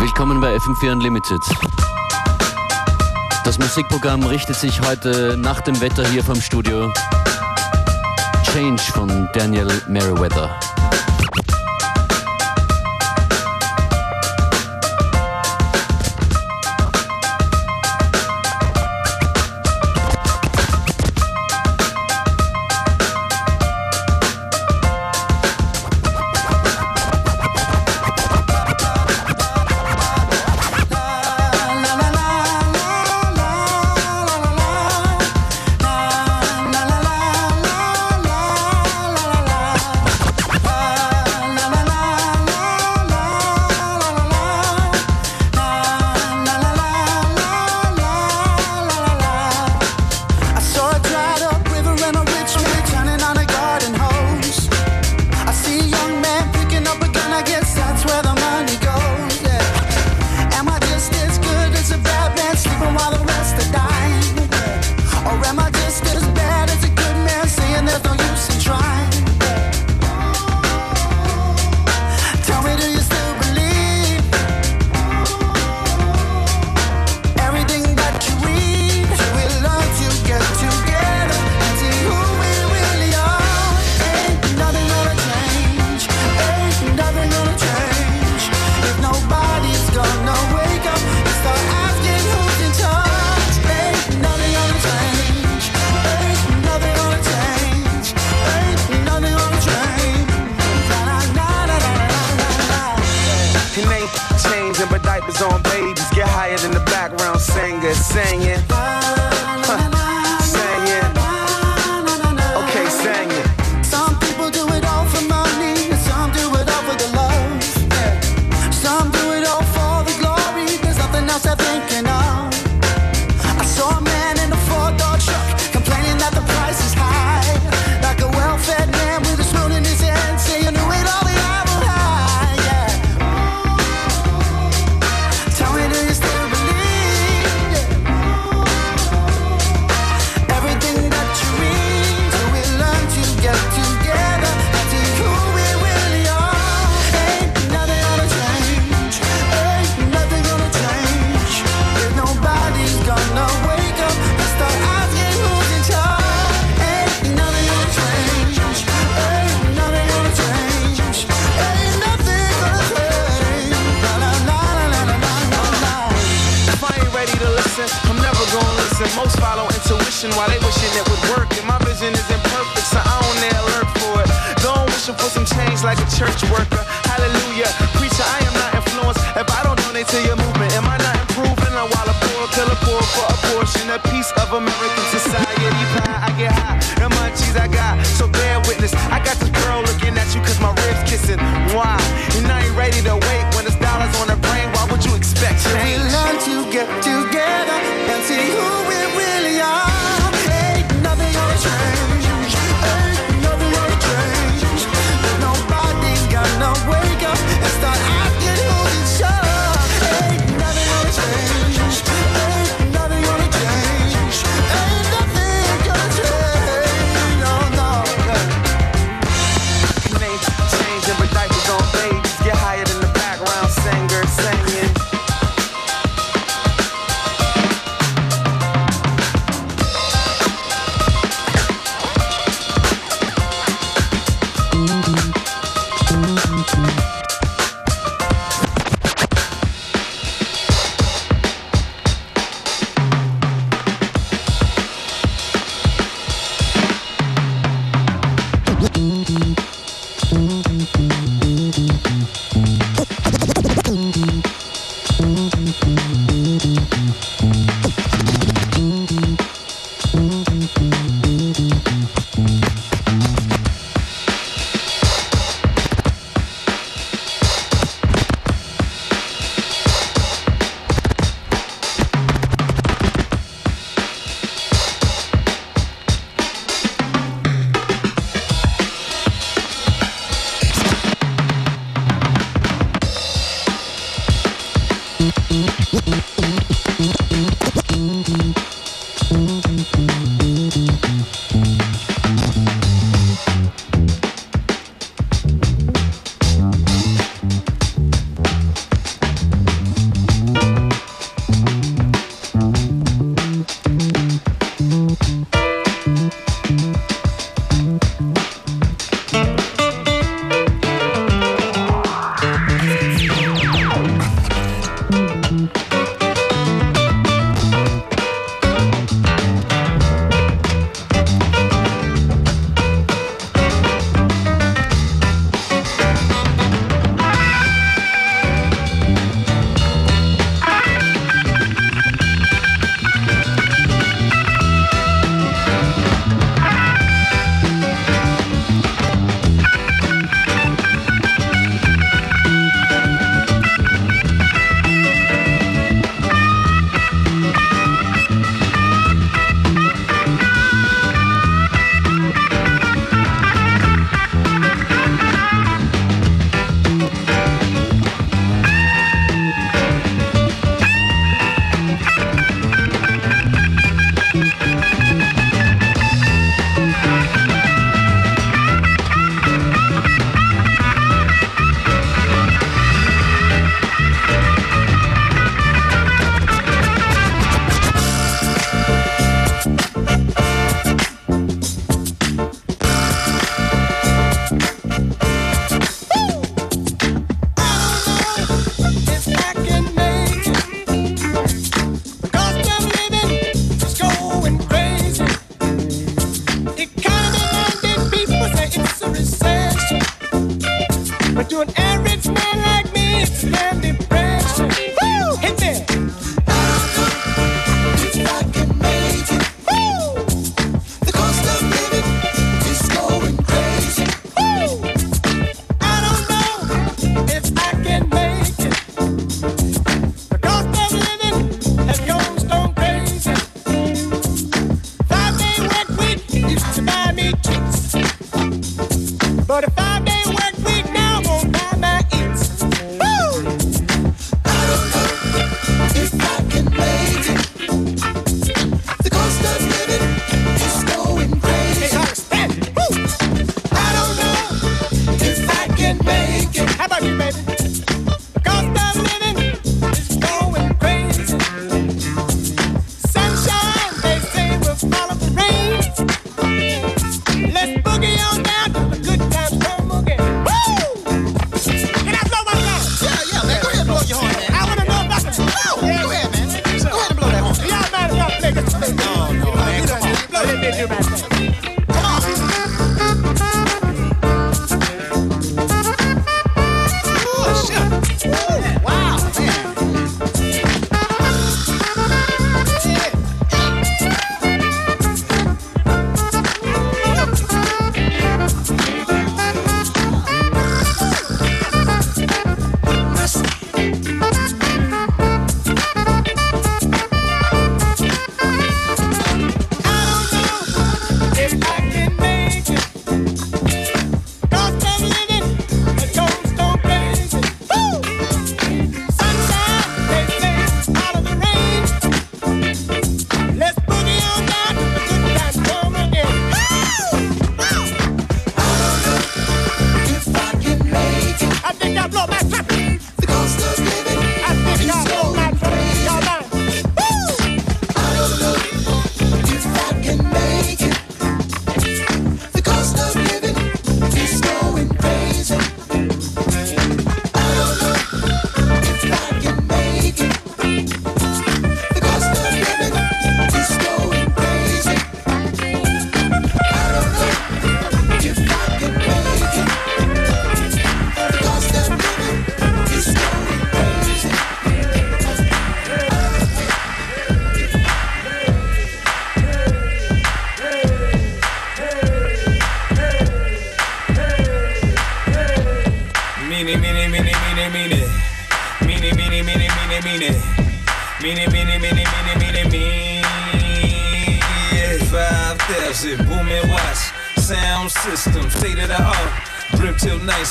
Willkommen bei FM4 Unlimited. Das Musikprogramm richtet sich heute nach dem Wetter hier vom Studio. Change von Daniel Merriweather. rappers on babies, get higher than the background singer, singing. It's men like me standing.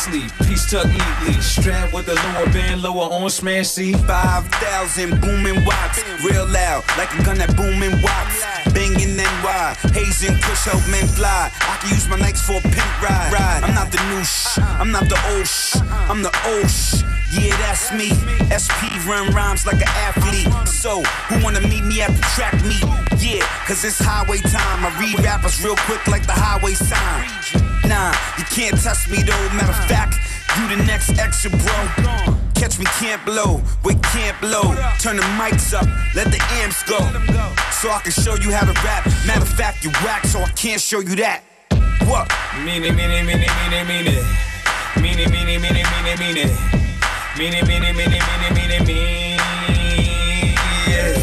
Nicely, piece tucked neatly. Strap with the lower band, lower on smash C. 5,000 booming watts, real loud, like a gun that booming watts. Banging NY, hazing, push help men fly. I can use my nights for a pimp ride. ride. I'm not the new shh, I'm not the old shh, I'm the old shh. Yeah, that's me. SP run rhymes like an athlete. So, who wanna meet me at the track meet? Yeah, cause it's highway time. I read rappers real quick like the highway sign. Nah, you can't test me though. Matter of fact, you the next extra bro. Catch me can't blow, with can't blow. Turn the mics up, let the amps go. So I can show you how to rap. Matter of fact, you whack, so I can't show you that. What? Meanie, meanie, meanie, meanie, meanie. Meanie, meanie, meanie, meanie, meanie. Meanie, meanie, meanie, meanie, meanie, meanie. Yeah,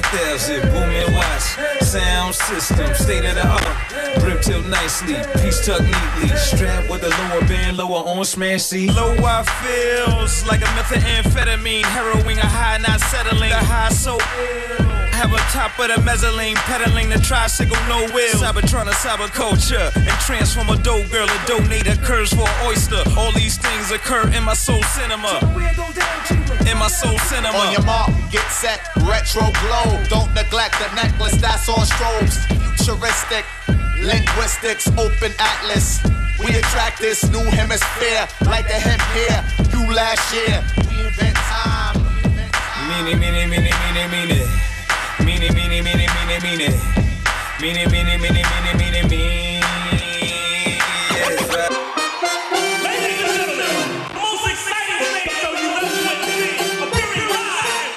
5,000 booming watch. Sound system, state of the art. Brim till nicely, piece tucked neatly. Strap with a lower band, lower on smash C. Low I feels like a methamphetamine. Heroin, a high not settling. The high so ill. Have a top of the mezzanine, pedaling the tricycle, no wheel. Cybertron, a cyberculture, and transform a dope girl, a donate a curse for an oyster. All these things occur in my soul cinema. In my soul cinema. On your mark, get set, retro glow. Don't neglect the necklace that's on strobes. Futuristic, linguistics, open atlas. We attract this new hemisphere like the hemp here. You last year, we invent time. Meanie, meanie, meanie, meanie, meanie. Meanie, meanie, meanie, meanie, meanie. Meanie, meanie, meanie, meanie, meanie, meanie. Yes, I- Ladies and gentlemen, the most exciting stage show you've ever witnessed. Appearing live,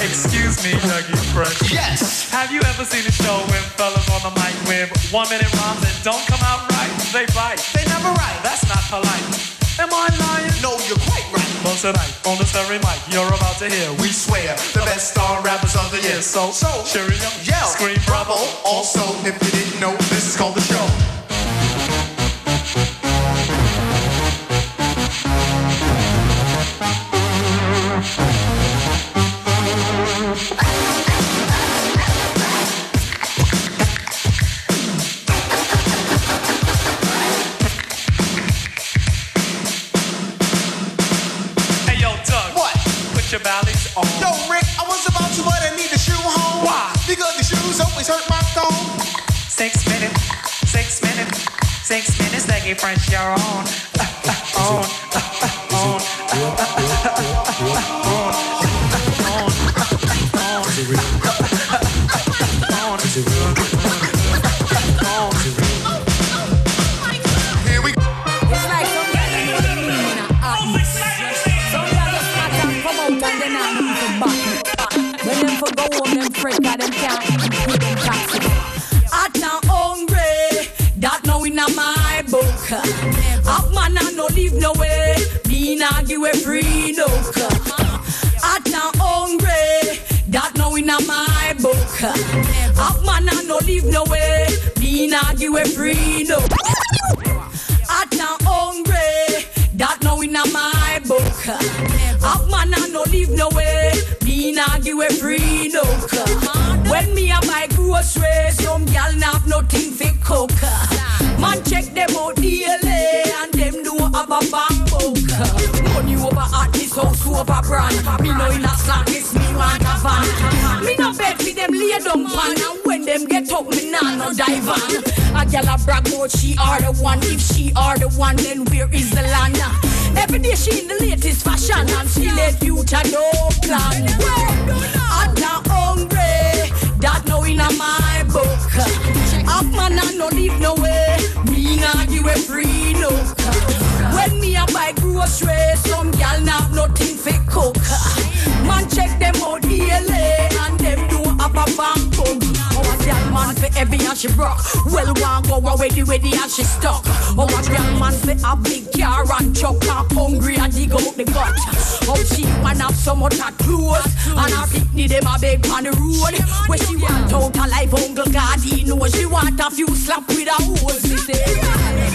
Excuse me, Dougie Fresh. Yes, Have you ever seen a show when one minute rhymes that don't come out right? They bite. they never right. That's not polite. Am I lying? No, you're quite right. Well, tonight on the Stereo mic, you're about to hear. We swear the best star rappers of the year. So, so cheerio, yell, scream bravo. Also, if you didn't know, this is called the show. Six minutes, six minutes, six minutes, Dougie Fresh, you're on. Uh, uh, on, on, my. Hot man I no live no way, me nah give a free look. Hot and hungry, that now in my book. Hot man I no live no way, me nah give a free look. When me a buy groceries, some gal not have nothing for cook. Man check them out daily, and them don't have a book. Money over at this house over brand. Me know in a slack, it's me want a van. Me no bed for them lay down pan, and when them get up, me nah no dive on. A gal a brag about she are the one. If she are the one, then where is the land? Every day she in the latest fashion, and still a future no plan. Hot and hungry, that now in a my book. Half man I no live no way, me nah give a free look. When me a buy groceries, some gal not nothing for cook. Man check them out daily, and them don't have a bank book. Our gal man for every and she broke. Well, one go away the way and she stuck. Oh, a young man say a big car and truck and hungry and dig out the gut. Oh, she want have so much her clothes and her picnic them a beg on the road. Where she want out a life uncle God, he know she want a few slap with a hose. Me say,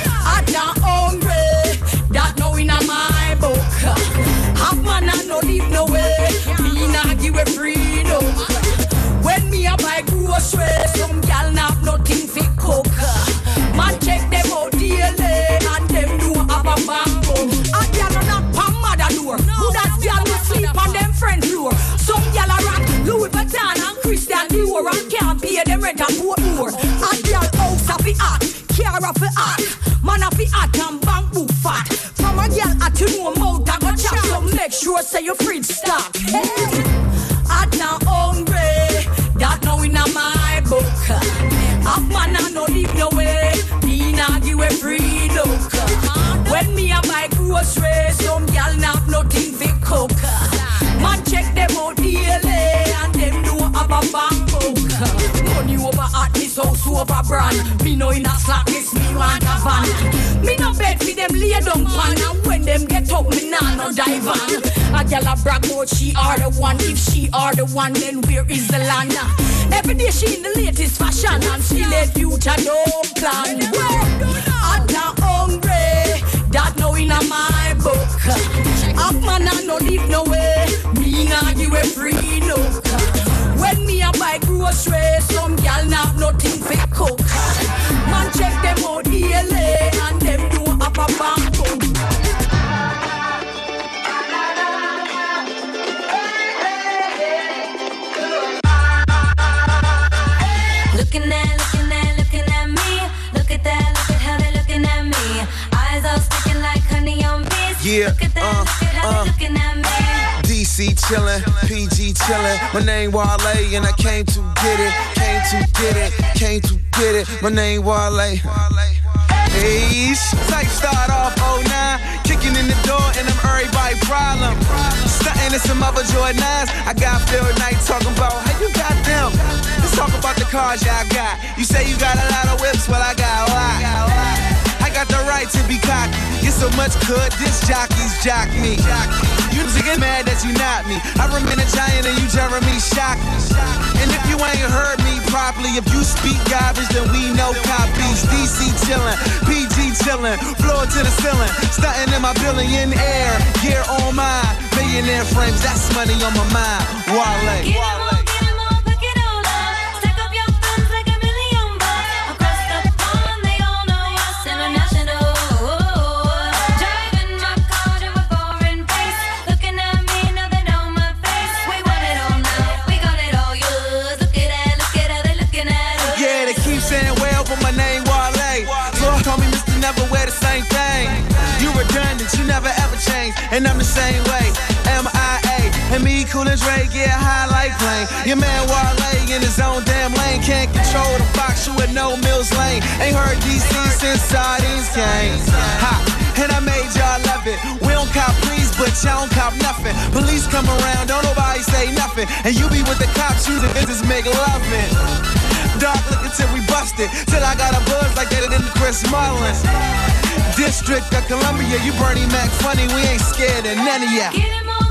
I'm hungry. That no in my book. Half man and no leave no way. Me not give a freedom. When me a buy groceries, some gal not nothing fi cook. Man check them out daily and them do have a bamboo. A gal knock on mother door. Who that gal will sleep on them friend floor? Some gal a rock Louis Vuitton and Christian Dior and can't pay them rent and more. A gal house a fi hot, car a fi hot, man a fi hot and sure say your fridge house over brand. Me know in a slackness, me want a van. Me no bed fi them lay down pan and when them get up, me nah no dive on. A gal a brag about she are the one. If she are the one, then where is the land? Every day she in the latest fashion and she a future don't plan. I'm hungry, that no in my book. Half man a no leave no way, me nah give a free look. When me a buy groceries, some gal not nothing fi cook. Man check them out daily and them do have a bank. Looking at, looking at, looking at me. Look at that, look at how they looking at me. Eyes all sticking like honey on bees. Yeah, DC chillin', PG chillin'. My name Wale, and I came to get it, came to get it, came to get it. My name Wale. Hey, type start off 09, kicking in the door, and I'm everybody problem. Stunting in some other Jordans. I got Phil Knight talking about how you got them. Let's talk about the cars y'all got. You say you got so much good, this jockeys jock me. You get mad that you not me. I remain a giant and you Jeremy Shockey. And if you ain't heard me properly, if you speak garbage, then we know copies. DC chillin', PG chillin', floor to the ceiling, stunting in my billionaire gear on mine. Millionaire frames, that's money on my mind. Wale. Never change, and I'm the same way. M.I.A. And me, cool as Ray, get high like plane. Your man Wale in his own damn lane, can't control the box, you at no Mills Lane. Ain't heard DC since sardines came. Ha, and I made y'all love it. We don't cop please, but y'all don't cop nothing. Police come around, don't nobody say nothing. And you be with the cops, you the business make loving. Dark looking till we busted. Till I got a buzz like that in the Chris Mullins. District of Columbia, you Bernie Mac funny. We ain't scared of none of ya.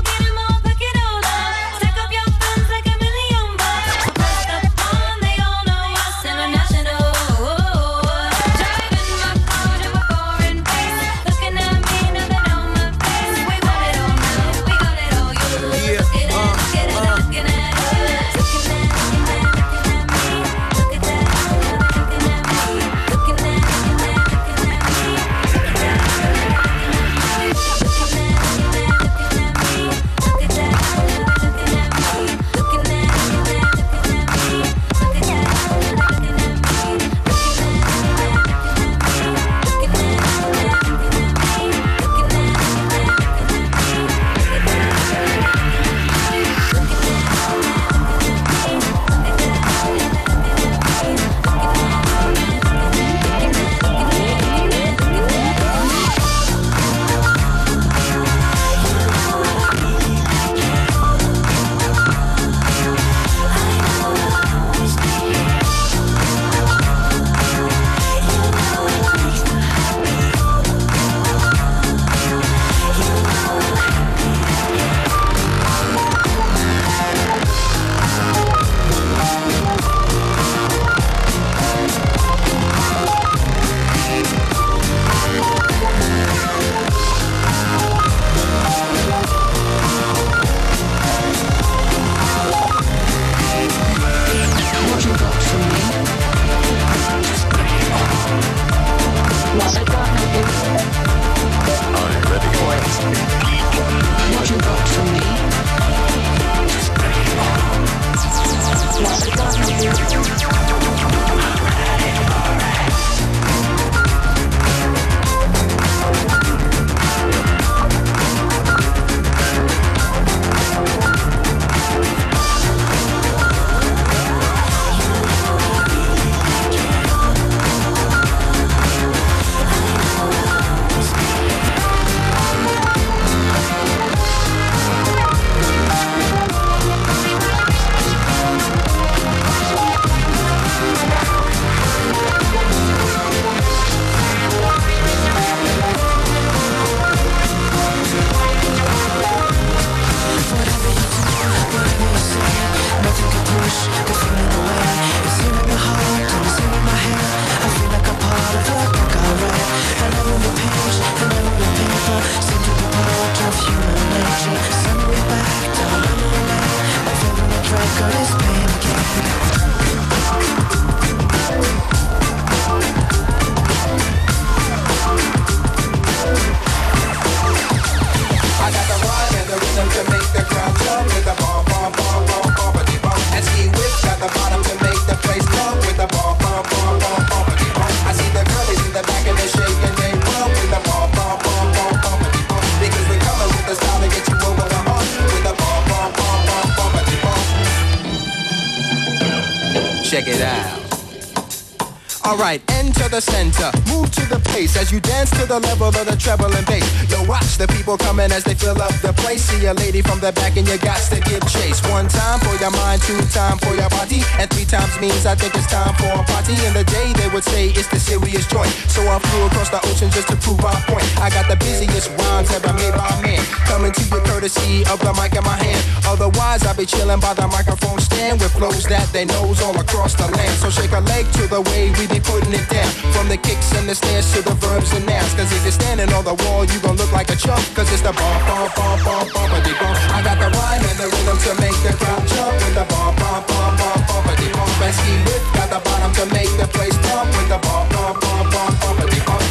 From the back and you got to give chase. One time for your mind, two time for your body, and three times means I think it's time for a party. In the day would say it's the serious joint. So I flew across the ocean just to prove my point. I got the busiest rhymes ever made by man. Coming to you courtesy of the mic in my hand. Otherwise, I'll be chilling by the microphone stand with flows that they knows all across the land. So shake a leg to the way we be putting it down. From the kicks and the snares to the verbs and nouns. Cause if you're standing on the wall, you gon' look like a chump. Cause it's the bump, bump, bump, bump, bumpity bump. I got the rhyme and the rhythm to make the crowd jump. With the bump, bump, bump, bump, bumpity bump. And ski with got the bottom to make the place pump. With the.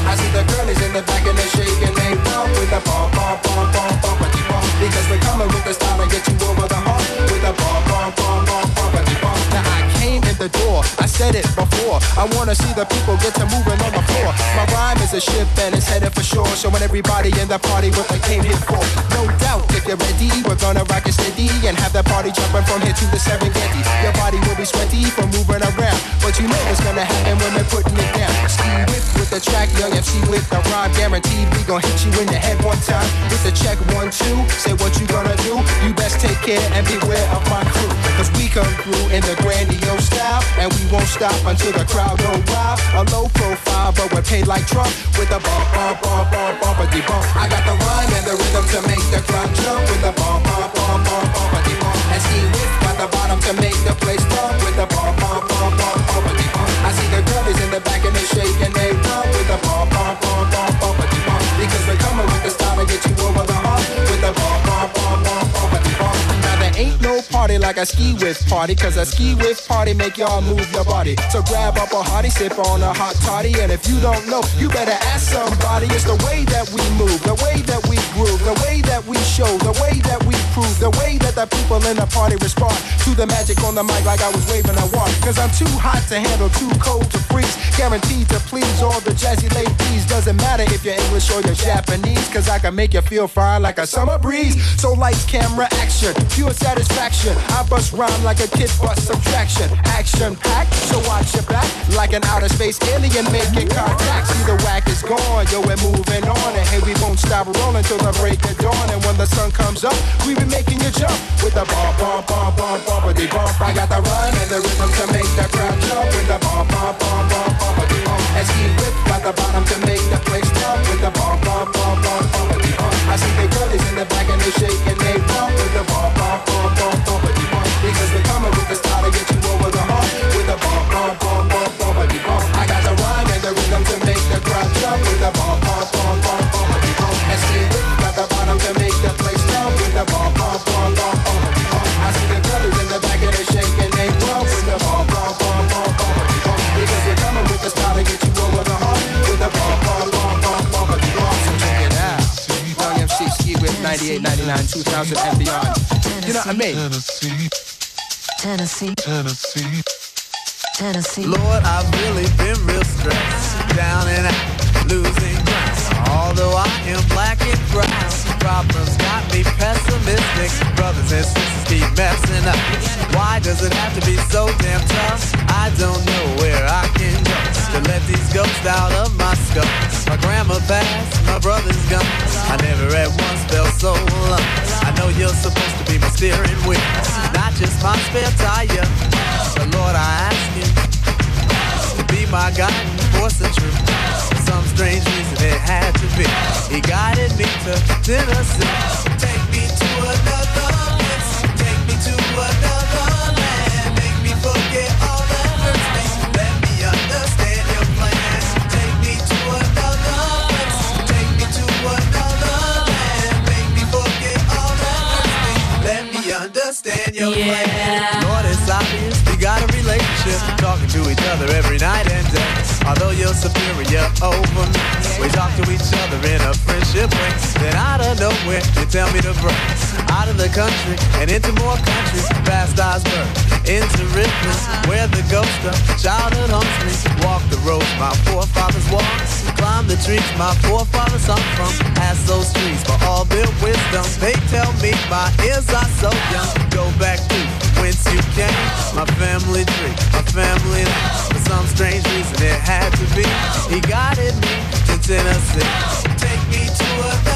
I see the girlies in the back and shaking they bump. Because we're coming said it before. I wanna see the people get to moving on the floor. My rhyme is a ship and it's headed for shore. Showing everybody in the party what they came here for. No doubt, if you're ready, we're gonna rock it steady and have that party jumping from here to the Serengeti. Your body will be sweaty from moving around, but you know what's gonna happen when we're putting it down. Ski with with the track, young MC with the rhyme guaranteed. We gon' hit you in the head one time with the check one two. Say what you gonna do. You best take care and beware of my crew, cause we come through in the grandiose style, and we won't stop until the crowd go wild. A low profile, but we're paid like Trump with a bump, bump, bump, bump, bump, bumpity bump. I got the rhyme and the rhythm to make the crowd jump with a bump, bump, bump, bump, bump, bumpity bump. And ski with got the bottom to make the place bump with a bump, bump, bump, bump, bump, bumpity bump. I see the girlies in the back and they shake and they bump with a bump, bump, bump, bump, bump, bumpity bump. Because we're coming with the style to get you over party like a ski with party, cause a ski with party make y'all move your body. So grab up a hottie, sip on a hot toddy, and if you don't know, you better ask somebody. It's the way that we move, the way that we groove, the way that we show, the way that we prove, the way that the people in the party respond to the magic on the mic like I was waving a wand. Cause I'm too hot to handle, too cold to freeze, guaranteed to please all the jazzy ladies. Doesn't matter if you're English or you're Japanese, cause I can make you feel fine like a summer breeze. So lights, camera, action, pure satisfaction. I bust rhyme like a kid bust subtraction. Action packed, so watch your back. Like an outer space alien making contact. See the whack is gone, yo, we're moving on. And hey, we won't stop rolling till the break of dawn. And when the sun comes up, we be making you jump with the bump, bump, bump, bump, bumpity bump. I got the run and the rhythm to make the crowd jump with the bump, bump, bump, bump, bumpity bump. And ski whip got the bottom to make the place jump with the bump, bump, bump, bump, bumpity bump. I see the girlies in the back and they shake and they bump with the bump, bump, bump, bump, bumpity bump. Because we're coming with the style to get you over the hump with the bump, bump, bump, bump, 99, 2000 and beyond. You know what I mean? Tennessee, Tennessee. Tennessee. Lord, I've really been real stressed, down and out, losing ground. Although I am black and brown, problems got me pessimistic. Brothers and sisters keep messing up. Why does it have to be so damn tough? I don't know where I can go to let these ghosts out of my skull. My grandma passed, my brother's gone. I never you're supposed to be my steering wheel, uh-huh. not just my spare tire. So Lord, I ask you to be my guiding force and truth. For some strange reason it had to be. He guided me to Tennessee. Your plan. Lord, it's obvious we got a relationship. Talking to each other every night and day. Although you're superior over me, we talk to each other in a friendship way. Then out of nowhere, you tell me to break out of the country and into more countries. Past Osborne, into Ripley, where the ghost of childhood haunts me. Walk the road my forefathers walked, climb the trees my forefathers hung from. Past those trees for all their wisdom. They tell me my ears are so young. Go back to whence you came. My family tree, my family line. For some strange reason it had to be. He guided me to Tennessee. Take me to a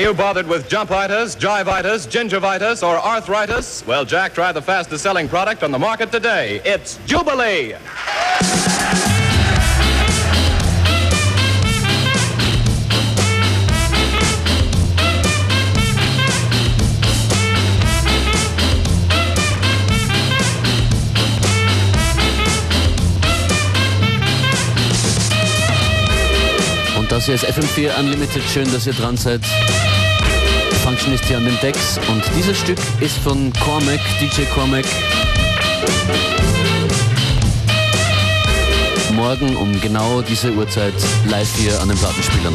Are you bothered with jumpitis, jivitis, gingivitis, or arthritis? Well, Jack, try the fastest selling product on the market today. It's Jubilee. das hier ist FM4 Unlimited. Schön, dass ihr dran seid. Function ist hier an den Decks und dieses Stück ist von Cormac, DJ Cormac. Morgen um genau diese Uhrzeit live hier an den Plattenspielern.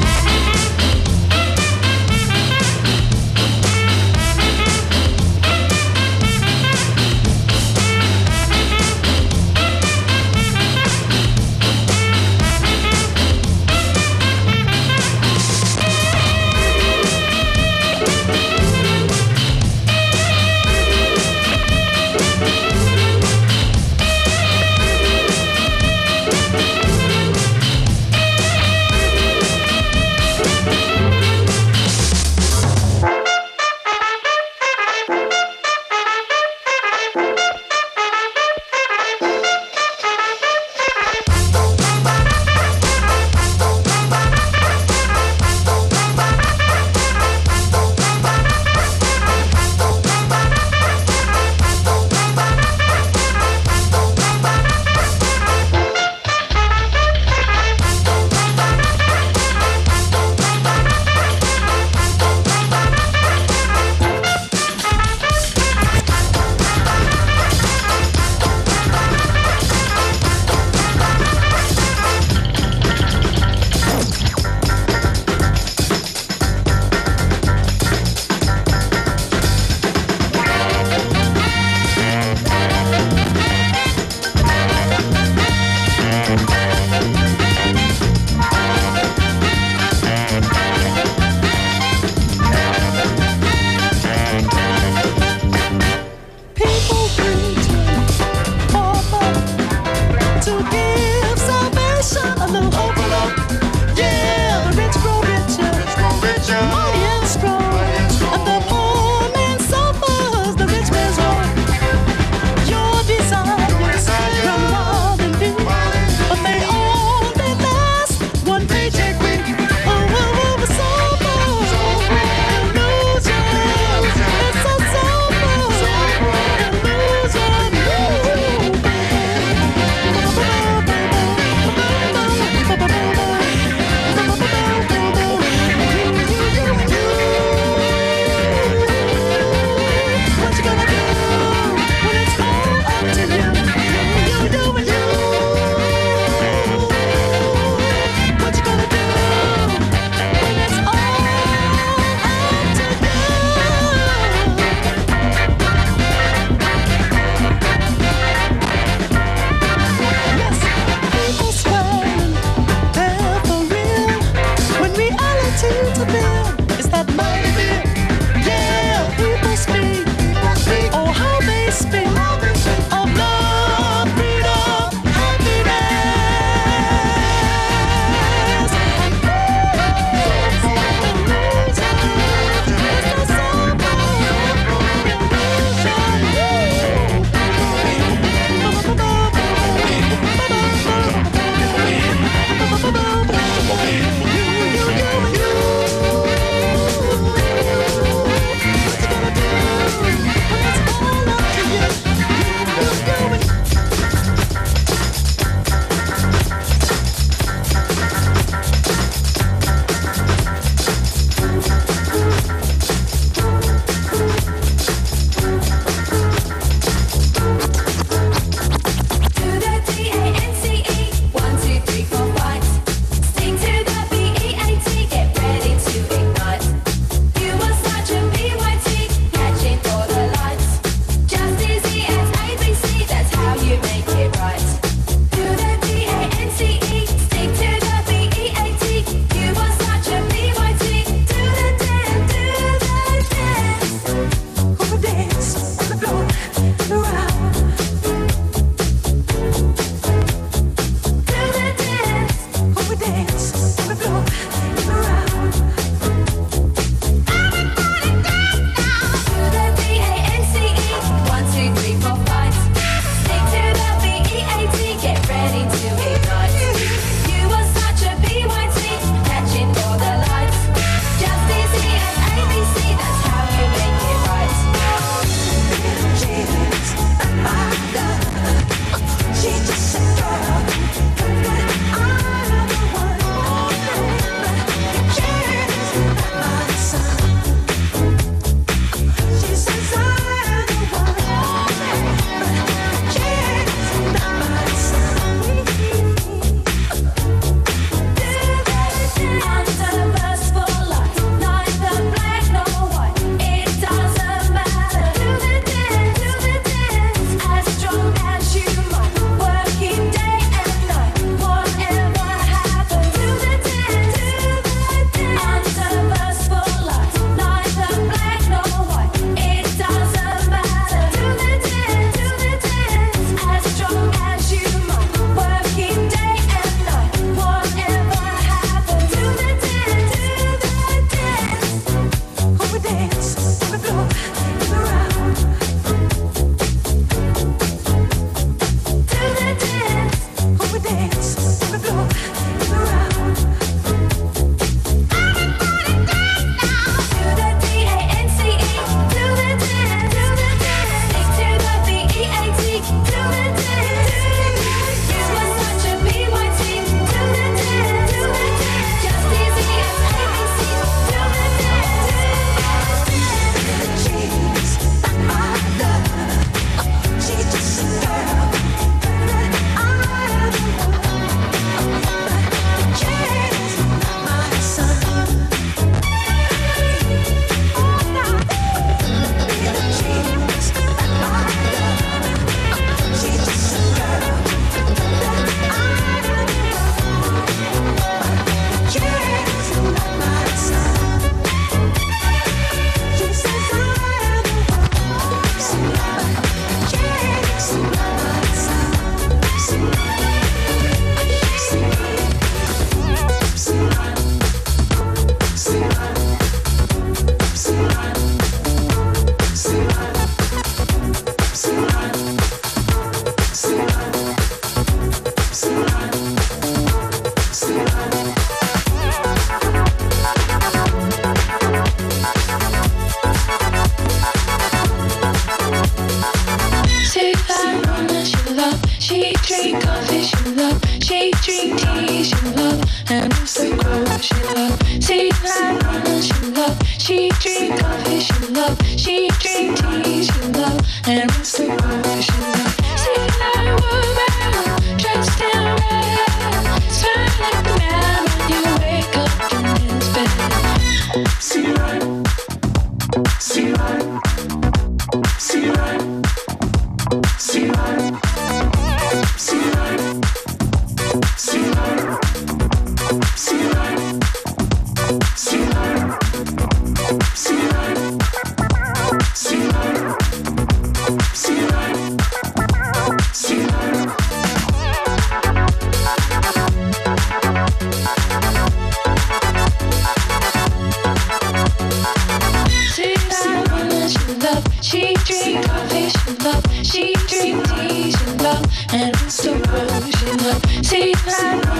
She dreamed of vision love. She dreamed Asian love and it's love. See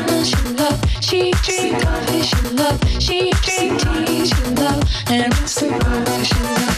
Asian love. She dreamed of vision love. She dreamed Asian love and supervision love.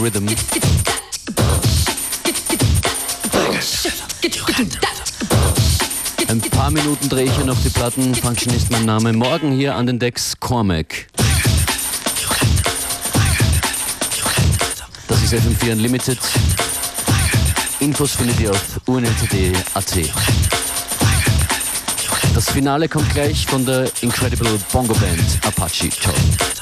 rhythm. Ein paar Minuten drehe ich hier noch die Platten. Function ist mein Name. Morgen hier an den Decks Cormac. Das ist FM4 Unlimited. Infos findet ihr auf unltd.at. E das Finale kommt gleich von der Incredible Bongo Band Apache. Talk.